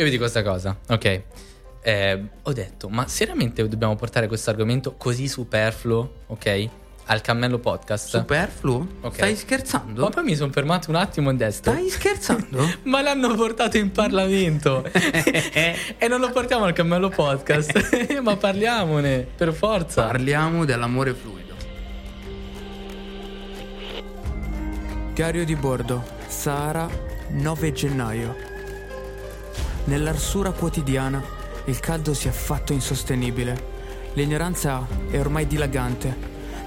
Io vi dico questa cosa, ok? Eh, ho detto, ma seriamente dobbiamo portare questo argomento così superfluo, ok? Al cammello podcast. Superfluo? Ok. Stai scherzando? Ma poi mi sono fermato un attimo in destra. Stai scherzando? Ma l'hanno portato in Parlamento e non lo portiamo al cammello podcast. ma parliamone, per forza. Parliamo dell'amore fluido. Diario di bordo, Sahara, 9 gennaio. Nell'arsura quotidiana il caldo si è fatto insostenibile. L'ignoranza è ormai dilagante.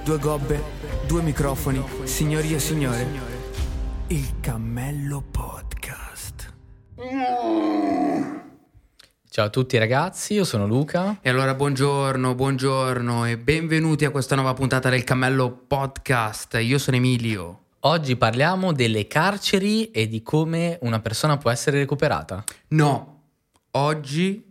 Due gobbe, due microfoni, signori e signore. Il cammello podcast. Ciao a tutti ragazzi, io sono Luca. E allora buongiorno, buongiorno e benvenuti a questa nuova puntata del Cammello Podcast. Io sono Emilio. Oggi parliamo delle carceri e di come una persona può essere recuperata. No, oggi,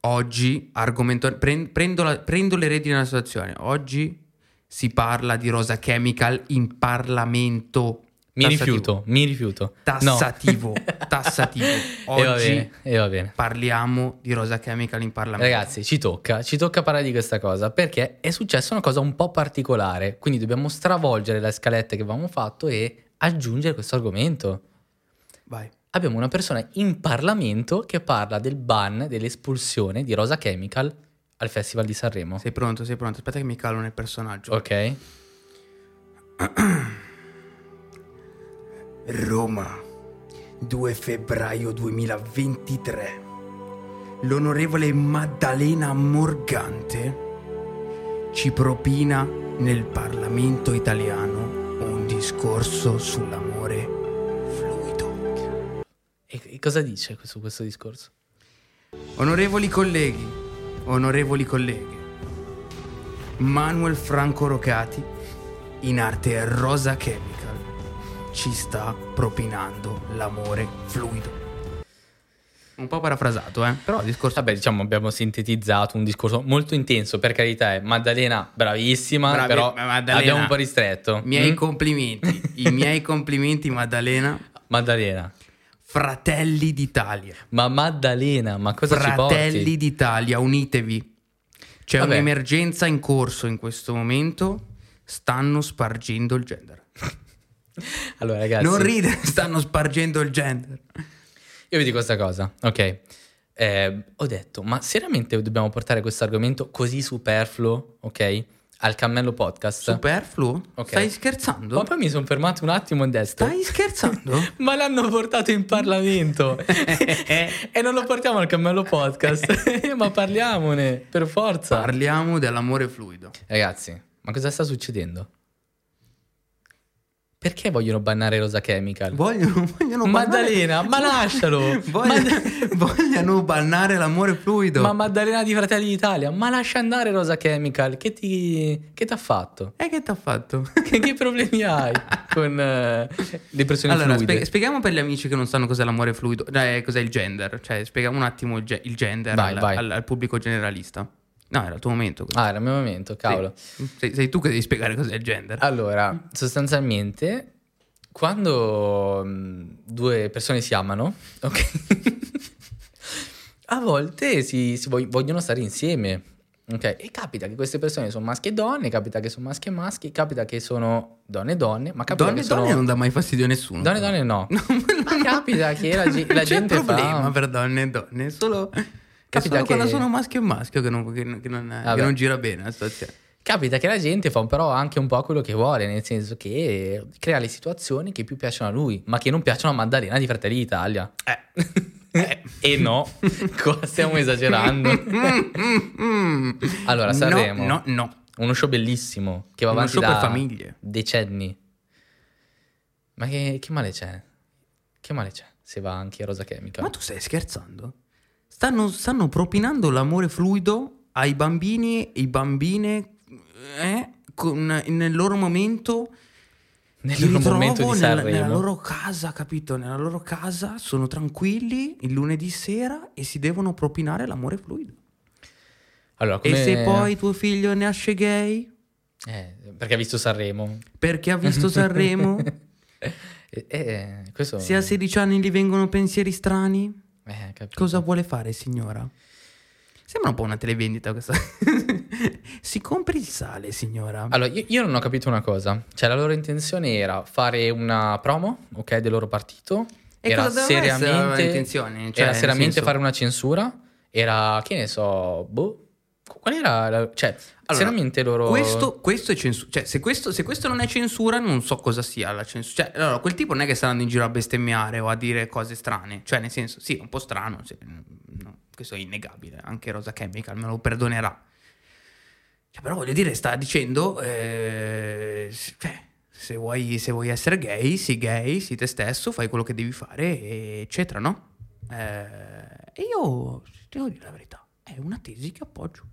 oggi, argomento, pren- prendo, la- prendo le redini della situazione. Oggi si parla di Rosa Chemical in Parlamento. Mi Tassativo. rifiuto, mi rifiuto. Tassativo, tassativo. No. E va Oggi bene, e va bene. parliamo di Rosa Chemical in Parlamento. Ragazzi, ci tocca, ci tocca parlare di questa cosa perché è successa una cosa un po' particolare, quindi dobbiamo stravolgere la scaletta che avevamo fatto e aggiungere questo argomento. Vai. Abbiamo una persona in Parlamento che parla del ban, dell'espulsione di Rosa Chemical al Festival di Sanremo. Sei pronto, sei pronto. Aspetta che mi calo nel personaggio. Ok? Roma, 2 febbraio 2023. L'onorevole Maddalena Morgante ci propina nel Parlamento italiano un discorso sull'amore cosa dice su questo discorso? Onorevoli colleghi, onorevoli colleghe, Manuel Franco Rocati, in arte Rosa Chemical, ci sta propinando l'amore fluido. Un po' parafrasato, eh? Però il discorso... Vabbè, diciamo, abbiamo sintetizzato un discorso molto intenso, per carità. eh. Maddalena, bravissima, Bravi- però ma Maddalena, abbiamo un po' ristretto. Miei Mm? complimenti, i miei complimenti Maddalena, Maddalena. Fratelli d'Italia. Ma Maddalena, ma cosa ci Fratelli porti? d'Italia, unitevi. C'è Vabbè. un'emergenza in corso in questo momento. Stanno spargendo il gender. Allora, ragazzi, Non ridere, stanno spargendo il gender. io vi dico questa cosa, ok? Eh, ho detto, ma seriamente dobbiamo portare questo argomento così superfluo, ok? Al cammello podcast? Superfluo? Ok. Stai scherzando? Ma poi mi sono fermato un attimo in destra. Stai scherzando? Ma l'hanno portato in Parlamento e non lo portiamo al cammello podcast. ma parliamone, per forza. Parliamo dell'amore fluido. Ragazzi, ma cosa sta succedendo? Perché vogliono bannare Rosa Chemical? Vogliono, vogliono Maddalena, ma lascialo! Vogliono, Mad- vogliono bannare l'amore fluido. Ma Maddalena di Fratelli d'Italia, ma lascia andare Rosa Chemical, che ti che t'ha fatto? E che t'ha fatto? Che, che problemi hai con eh, le persone Allora, fluide? spie- spieghiamo per gli amici che non sanno cos'è l'amore fluido, eh, cos'è il gender. Cioè, spieghiamo un attimo il, ge- il gender Vai, al, vai. al- al pubblico generalista. No, era il tuo momento. Ah, era il mio momento, cavolo. Sì. Sei, sei tu che devi spiegare cos'è il gender. Allora, sostanzialmente, quando mh, due persone si amano, ok? a volte si, si vog- vogliono stare insieme. Ok, e capita che queste persone sono maschi e donne, capita che sono maschi e maschi, capita che sono donne e donne, ma capita donne che e sono... donne non dà mai fastidio a nessuno. Donne e donne no. Ma capita che la, ge- la gente problema fa... per donne e donne, solo, Capita che- quando sono maschio e maschio che non, che che non- che non gira bene la situazione. Capita che la gente fa però anche un po' quello che vuole, nel senso che crea le situazioni che più piacciono a lui, ma che non piacciono a Maddalena di Fratelli d'Italia. Eh. e no, qua stiamo esagerando. Allora, Sanremo. No, no, no. Uno show bellissimo che va Uno avanti show per da famiglie. decenni. Ma che, che male c'è? Che male c'è se va anche Rosa Chemical? Ma tu stai scherzando? Stanno, stanno propinando l'amore fluido ai bambini e bambine eh, con- nel loro momento Nel loro momento ritrovo di nella, Sanremo. nella loro casa, capito? Nella loro casa sono tranquilli il lunedì sera e si devono propinare l'amore fluido. Allora, come... E se poi tuo figlio nasce gay Eh, perché ha visto Sanremo. perché ha visto Sanremo, Eh, eh, questo... se a 16 anni gli vengono pensieri strani, Eh. Cosa vuole fare, signora? Sembra un po' una televendita questa. si compri il sale, signora. Allora, io, io non ho capito una cosa. Cioè, la loro intenzione era fare una promo, ok, del loro partito. E era seriamente, intenzione? Cioè, era seriamente senso- fare una censura. Era, che ne so, boh. Qual era? la- cioè, Allora, seriamente loro. Questo, questo è censura. Cioè, se questo, se questo non è censura, non so cosa sia la censura. Cioè, allora, quel tipo non è che sta andando in giro a bestemmiare o a dire cose strane. Cioè, nel senso, sì, è un po' strano. sì, no, questo è innegabile. Anche Rosa Chemical me lo perdonerà. Cioè, però voglio dire, sta dicendo. eh, cioè, se vuoi, se vuoi essere gay, sii gay, sii te stesso, fai quello che devi fare, eccetera, no? Eh, e io, devo dire la verità, è una tesi che appoggio.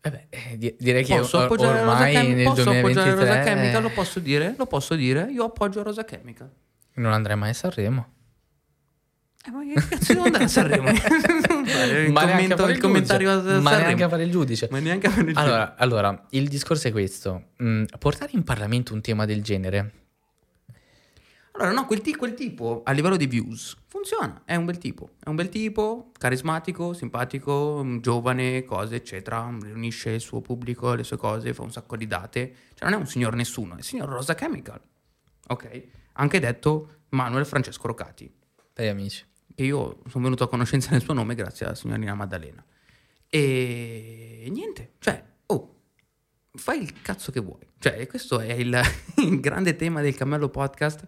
Eh beh, eh, di- direi che Posso or- appoggiare Rosa ormai Chemical? nel Posso appoggiare 2023 Rosa Chemical? Lo posso dire? Lo posso dire? Io appoggio Rosa Chemical. non andrei mai a Sanremo. Eh, ma che cazzo devo andare a Sanremo? il, Ma commento- fare il commentario a giudice. Sanremo. Ma neanche a fare il giudice. Ma neanche a fare il Allora, allora, il discorso è questo. Mm, portare in Parlamento un tema del genere Allora, no, quel, ti- quel tipo a livello di views funziona. È un bel tipo. È un bel tipo, carismatico, simpatico, mm, giovane, cose, eccetera. Riunisce il suo pubblico, le sue cose, fa un sacco di date. Cioè, non è un signor nessuno, è il signor Rosa Chemical. Ok? Anche detto Manuel Francesco Rocati. per gli amici. che io sono venuto a conoscenza del suo nome grazie alla signorina Maddalena. E niente, cioè, oh, fai il cazzo che vuoi. Cioè, questo è il, il grande tema del Cammello Podcast.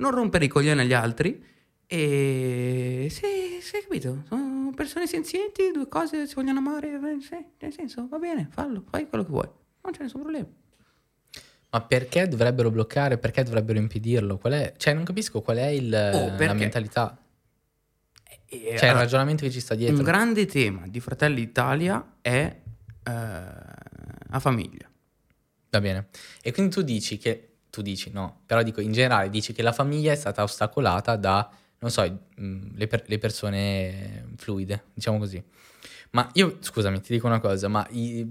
Non rompere i coglioni agli altri. E sì, sì, capito? Sono persone senzienti, due cose si vogliono amare. eh, Sì, nel senso, va bene, fallo, fai quello che vuoi. Non c'è nessun problema. Ma perché dovrebbero bloccare? Perché dovrebbero impedirlo? Qual è? Cioè, non capisco qual è il- Oh, la mentalità. E, Cioè, il ragionamento che ci sta dietro. Un grande tema di Fratelli d'Italia è eh, la famiglia. Va bene. E quindi tu dici che... Tu dici no, però dico in generale, dici che la famiglia è stata ostacolata da, non so, mm, le, per- le persone fluide, diciamo così. Ma io, scusami, ti dico una cosa, ma i-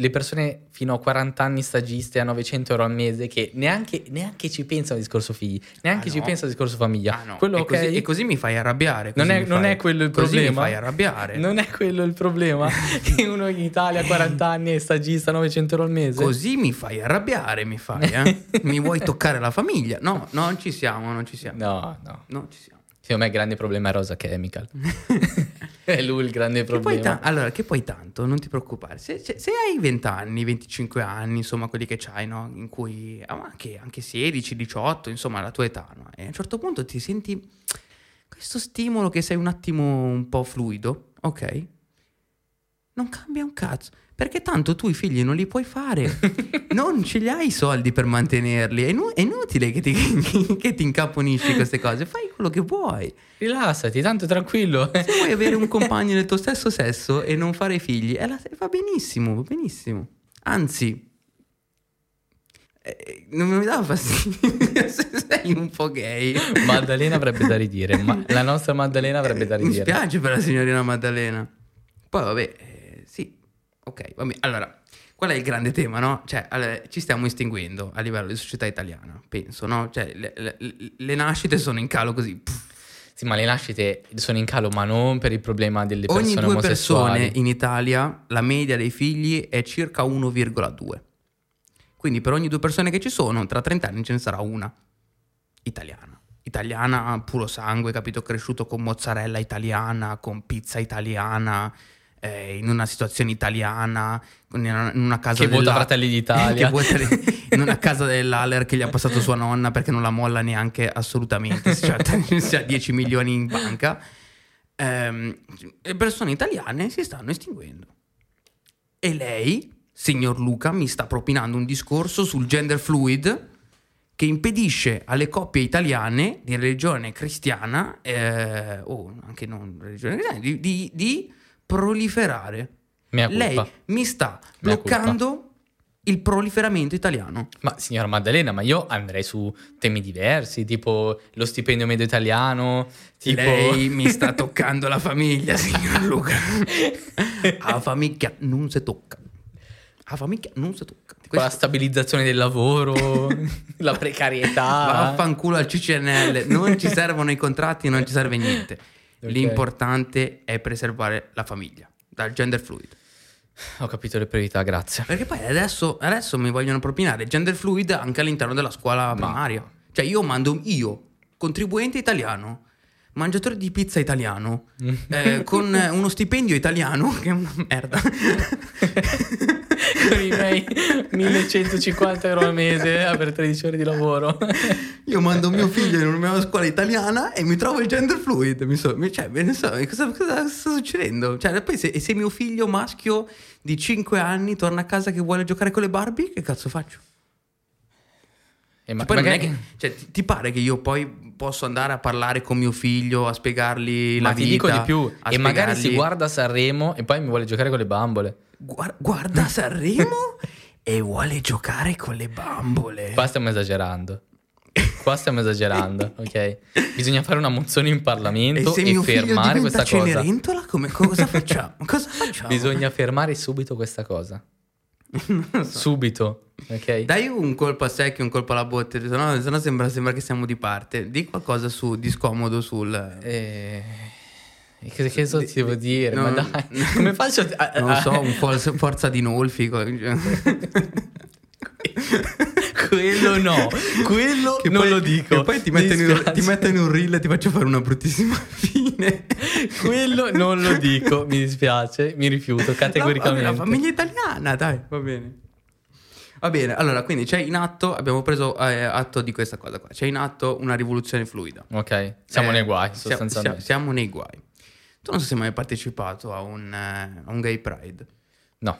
le persone fino a 40 anni stagiste a 900 euro al mese che neanche, neanche ci pensano al discorso figli, neanche Ah, ci no. pensano al discorso famiglia. Ah, no. Quello e, così, ok? e così mi fai arrabbiare. Non così è, non fai- è quello il così problema. mi fai arrabbiare. Non è quello il problema. che uno in Italia a 40 anni è stagista a 900 euro al mese. Così mi fai arrabbiare, mi fai, eh? mi vuoi toccare la famiglia? No, non ci siamo, non ci siamo. No, no. Non ci siamo. Secondo me il grande problema è Rosa Chemical. è lui il grande Che problema. ta- allora, che poi tanto, non ti preoccupare. Se, se- se hai 20 anni, 25 anni, insomma, quelli che c'hai, no? In cui ah, anche, anche 16, 18, insomma, la tua età, no? E a un certo punto ti senti questo stimolo che sei un attimo un po' fluido, ok? Non cambia un cazzo. Perché tanto tu i figli non li puoi fare. non ce li hai i soldi per mantenerli. È, inu- è inutile che ti, che ti incaponisci queste cose. Fai quello che vuoi. Rilassati, tanto tranquillo. Se vuoi avere un compagno del tuo stesso sesso e non fare figli, la- va benissimo, va benissimo. Anzi, eh, non mi dà fastidio se sei un po' gay. Maddalena avrebbe da ridire. ma- la nostra Maddalena avrebbe da Mi ridire. spiace per la signorina Maddalena. Poi vabbè, ok, vabbè. Allora, qual è il grande tema, no? Cioè, allora, ci stiamo estinguendo a livello di società italiana, penso, no? Cioè, le, le- le nascite sono in calo così. pff, Sì, ma le nascite sono in calo, ma non per il problema delle persone Ogni due persone in Italia la media dei figli è circa 1,2. Quindi per ogni due persone che ci sono, tra 30 anni ce ne sarà una italiana. Italiana puro sangue, capito? Cresciuto con mozzarella italiana, con pizza italiana, eh, in una situazione italiana, in una, casa Che vota della- Fratelli d'Italia. che vota- in una casa dell'Aler che gli ha passato sua nonna perché non la molla neanche assolutamente, cioè, si ha 10 milioni in banca. Ehm, le persone italiane si stanno estinguendo. E lei, signor Luca, mi sta propinando un discorso sul gender fluid che impedisce alle coppie italiane di religione cristiana, eh, o anche non religione cristiana, di, di- di proliferare. Lei mi sta bloccando il proliferamento italiano. Ma signora Maddalena, ma io andrei su temi diversi, tipo lo stipendio medio italiano, tipo... Lei mi sta toccando la famiglia, signor Luca. La famiglia non si tocca. La famiglia non si tocca. Con la Questo- stabilizzazione del lavoro, la precarietà. Vaffanculo al CCNL, non ci servono i contratti, non ci serve niente. Ok. L'importante è preservare la famiglia dal gender fluid. Ho capito le priorità, grazie. Perché poi adesso, adesso mi vogliono propinare gender fluid anche all'interno della scuola primaria. Cioè io mando io, contribuente italiano, mangiatore di pizza italiano, eh, con uno stipendio italiano, che è una merda. Con i miei 1150 euro al mese per 13 ore di lavoro. Io mando mio figlio in una scuola italiana e mi trovo il gender fluid. Mi so, mi- cioè, ne so, cosa, cosa sta succedendo? Cioè, poi se, se mio figlio maschio di 5 anni torna a casa che vuole giocare con le Barbie, che cazzo faccio? E ma- Poi non è magari- che, cioè, ti, pare che io poi posso andare a parlare con mio figlio, a spiegargli la ma ti vita? dico di più. E magari si spiegargli- guarda Sanremo e poi mi vuole giocare con le bambole. Guar- guarda Sanremo e vuole giocare con le bambole. Qua stiamo esagerando. Qua stiamo esagerando, ok? Bisogna fare una mozione in e Parlamento e, figlio fermare questa cosa. Cenerentola, come, cosa facciamo? cosa facciamo? Bisogna fermare subito questa cosa. Subito, ok? Dai un colpo a secchio, un colpo alla botte, sennò, sennò sembra, sembra che siamo di parte. Di qualcosa su, di scomodo sul... Eh, che, che so ti devo dire? No, ma dai, come faccio? a- Non so, un po' forza di Nolfi. Quello no, quello Che non poi- lo dico. E poi ti Mi mettono, in, ti mettono in un reel e ti faccio fare una bruttissima fine. Quello non lo dico, mi dispiace, mi rifiuto categoricamente. La, la famiglia italiana, dai, va bene. Va bene, allora quindi c'è in atto, abbiamo preso eh, atto di questa cosa qua, c'è in atto una rivoluzione fluida. Ok, siamo Eh, nei guai sostanzialmente. Siamo, siamo nei guai. Tu non so se hai mai partecipato a un, eh, a un gay pride. No,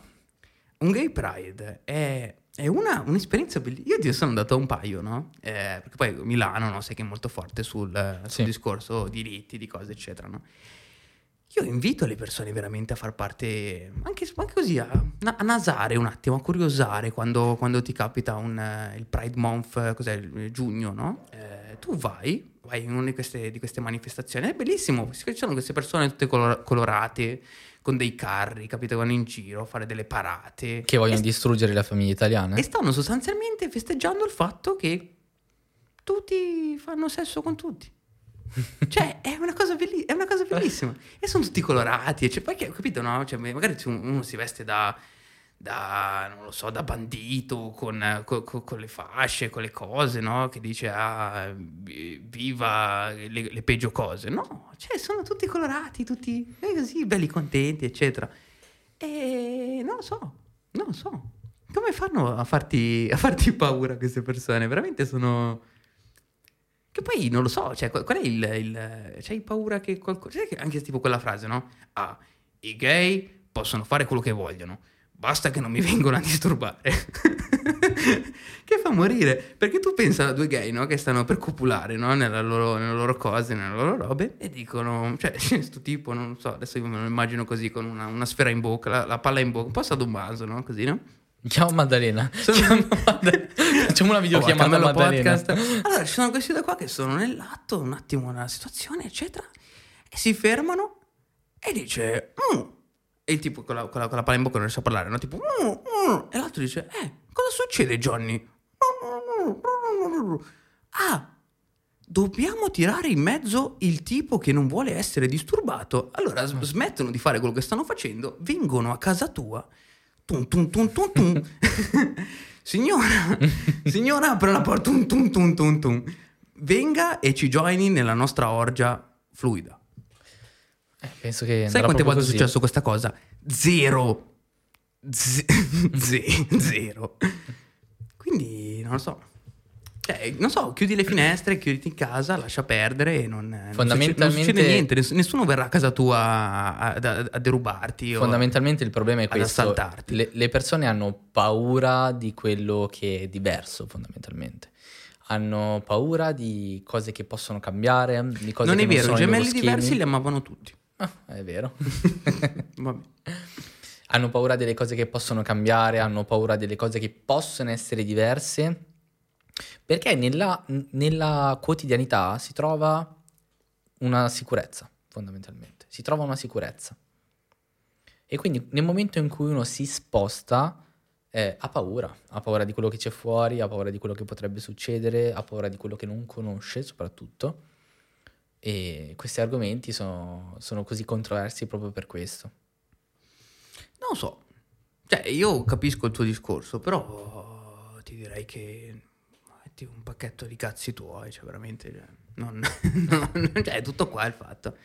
Un gay pride è, è una, un'esperienza bellissima. Io sono andato a un paio, no? Eh, perché poi Milano, no? Sai che è molto forte sul, sul Sì. discorso diritti, di cose, eccetera, no? Io invito le persone veramente a far parte, anche, anche così, a, a nasare un attimo, a curiosare quando, quando ti capita un, eh, il Pride Month, eh, cos'è, il giugno, no? Eh, tu vai, vai in una di queste, di queste manifestazioni, è bellissimo, ci sono queste persone tutte color- colorate, con dei carri, capito, vanno in giro a fare delle parate. che vogliono e, distruggere la famiglia italiana. e stanno sostanzialmente festeggiando il fatto che tutti fanno sesso con tutti. Cioè, è una cosa, belli- è una cosa bellissima. E sono tutti colorati. Cioè, poi, capito, no? Cioè, magari uno si veste da, da, non lo so, da bandito, con, co- co- con le fasce, con le cose, no? Che dice, ah, vi- viva le, le peggio cose. No, cioè, sono tutti colorati, tutti eh, così, belli contenti, eccetera. E non lo so, non lo so. Come fanno a farti, a farti paura queste persone? Veramente sono... Che poi non lo so, cioè, qual è il... il c'hai paura che qualcosa... Sai che anche tipo quella frase, no? Ah, i gay possono fare quello che vogliono, basta che non mi vengano a disturbare. che fa morire, perché tu pensa a due gay, no? Che stanno per copulare, no? Nella loro, nelle loro cose, nelle loro robe, e dicono... Cioè, questo tipo, non so, adesso io me lo immagino così, con una, una sfera in bocca, la, la palla in bocca, un po' sadomaso, no? Così, no? Chiamo Maddalena. Sono- Chiamo Maddalena. Facciamo una Oh, videochiamata Maddalena. Podcast. Allora, ci sono questi due qua che sono nell'atto, un attimo nella situazione, eccetera, e si fermano e dice... "Mm". E il tipo con la, con la- con la palla in bocca non riesce a parlare, no? Tipo... "Mm, mm". E l'altro dice... Eh, cosa succede, Johnny? Ah, dobbiamo tirare in mezzo il tipo che non vuole essere disturbato. Allora s- smettono di fare quello che stanno facendo, vengono a casa tua. Tum, tum, tum, tum, tum. signora, signora, apre la porta. Tum, tum, tum, tum, tum. Venga e ci joini nella nostra orgia fluida. Eh, penso che Sai quante volte è così. successo questa cosa? Zero. Z- ze- zero. Quindi non lo so. Cioè, non so, chiudi le finestre, chiuditi in casa, lascia perdere e non, non Fondamentalmente- succede, non succede niente. ness- Nessuno verrà a casa tua a, a- a- derubarti. Fondamentalmente il problema è questo. Le, le persone hanno paura di quello che è diverso, fondamentalmente. Hanno paura di cose che possono cambiare, di cose non che è vero, sono i gemelli diversi li amavano tutti. Ah, è vero. Vabbè. hanno paura delle cose che possono cambiare, hanno paura delle cose che possono essere diverse, perché nella, nella quotidianità si trova una sicurezza, fondamentalmente. Si trova una sicurezza. E quindi nel momento in cui uno si sposta eh, ha paura, ha paura di quello che c'è fuori, ha paura di quello che potrebbe succedere, ha paura di quello che non conosce soprattutto. E questi argomenti sono, sono così controversi proprio per questo. Non so, cioè io capisco il tuo discorso, però ti direi che metti un pacchetto di cazzi tuoi, cioè veramente, cioè, non, non- cioè è tutto qua il fatto.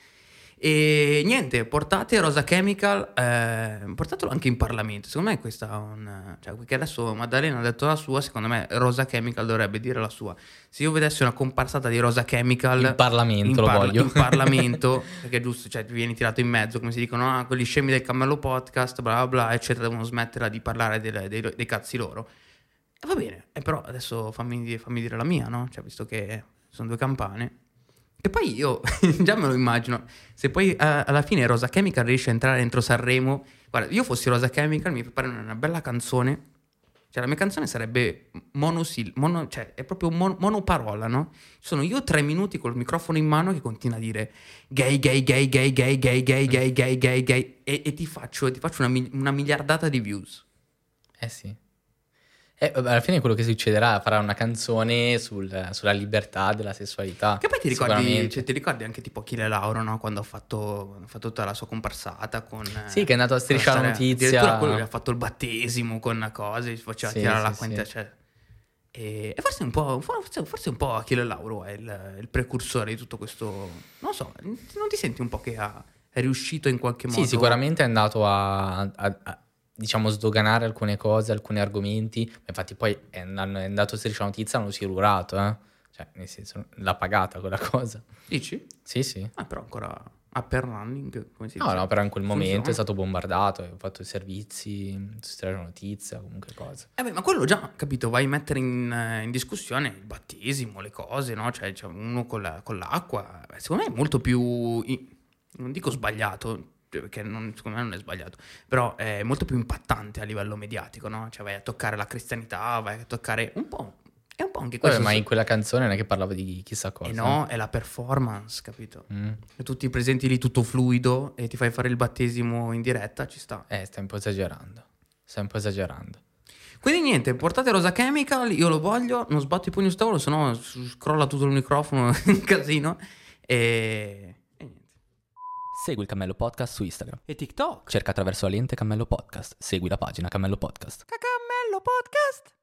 E niente, portate Rosa Chemical, eh, portatelo anche in Parlamento. Secondo me questa è un... Cioè, perché adesso Maddalena ha detto la sua, secondo me Rosa Chemical dovrebbe dire la sua. Se io vedessi una comparsata di Rosa Chemical... In Parlamento in lo parla- voglio. In Parlamento, perché è giusto, cioè ti vieni tirato in mezzo, come si dicono, ah, quelli scemi del cammello podcast, bla bla eccetera, devono smetterla di parlare delle- dei, dei cazzi loro. E va bene, e però adesso fammi, fammi dire la mia, no? Cioè, visto che sono due campane. E poi io già me lo immagino, se poi eh, alla fine Rosa Chemical riesce a entrare dentro Sanremo, guarda, io fossi Rosa Chemical mi preparo una bella canzone, cioè la mia canzone sarebbe monosil, mono, cioè è proprio mon- monoparola, no? Sono io tre minuti col microfono in mano che continua a dire gay, gay, gay, gay, gay, gay, gay, gay, gay, gay, gay, e, e ti faccio, ti faccio una, mi- una miliardata di views. Eh sì. E vabbè, alla fine quello che succederà farà una canzone sul- sulla libertà della sessualità. Che poi ti ricordi, cioè, ti ricordi anche tipo Achille Lauro, no? Quando ha fatto, fatto tutta la sua comparsata con... eh, Sì, che è andato a con Striscia la Notizia. Addirittura quello che ha fatto il battesimo con cose, si faceva Sì, tirare sì, l'acqua in sì. te, cioè. E, e forse un po', forse, forse un po' Achille Lauro è il, il precursore di tutto questo... Non lo so, non ti senti un po' che ha, è riuscito in qualche modo... Sì, sicuramente è andato a, a- a, diciamo, sdoganare alcune cose, alcuni argomenti. Infatti poi è, and- è andato a Striscia la Notizia, hanno silurato, eh. Cioè, nel senso, l'ha pagata quella cosa. Dici? Sì, sì. Ah, però ancora up and running, come si No, dice? no, però in quel momento Funziona. è stato bombardato, ha fatto i servizi, Striscia la Notizia, comunque cose. Eh beh, ma quello già, capito, vai a mettere in, in discussione il battesimo, le cose, no? Cioè, c'è uno con, la- con l'acqua, secondo me è molto più, non dico sbagliato, perché non- secondo me non è sbagliato, però è molto più impattante a livello mediatico, no? Cioè vai a toccare la cristianità, vai a toccare un po', è un po' anche Vabbè, questo. ma in quella canzone non è che parlava di chissà cosa. E no, è la performance, capito? Mm. Tutti presenti lì tutto fluido e ti fai fare il battesimo in diretta, ci sta. Eh, stai un po' esagerando. Stai un po' esagerando. Quindi niente, portate Rosa Chemical, io lo voglio, non sbatto i pugni sul tavolo, sennò scrolla tutto il microfono, un casino. E... Segui il Cammello Podcast su Instagram. E TikTok. Cerca attraverso la lente Cammello Podcast. Segui la pagina Cammello Podcast. Cacamello Podcast.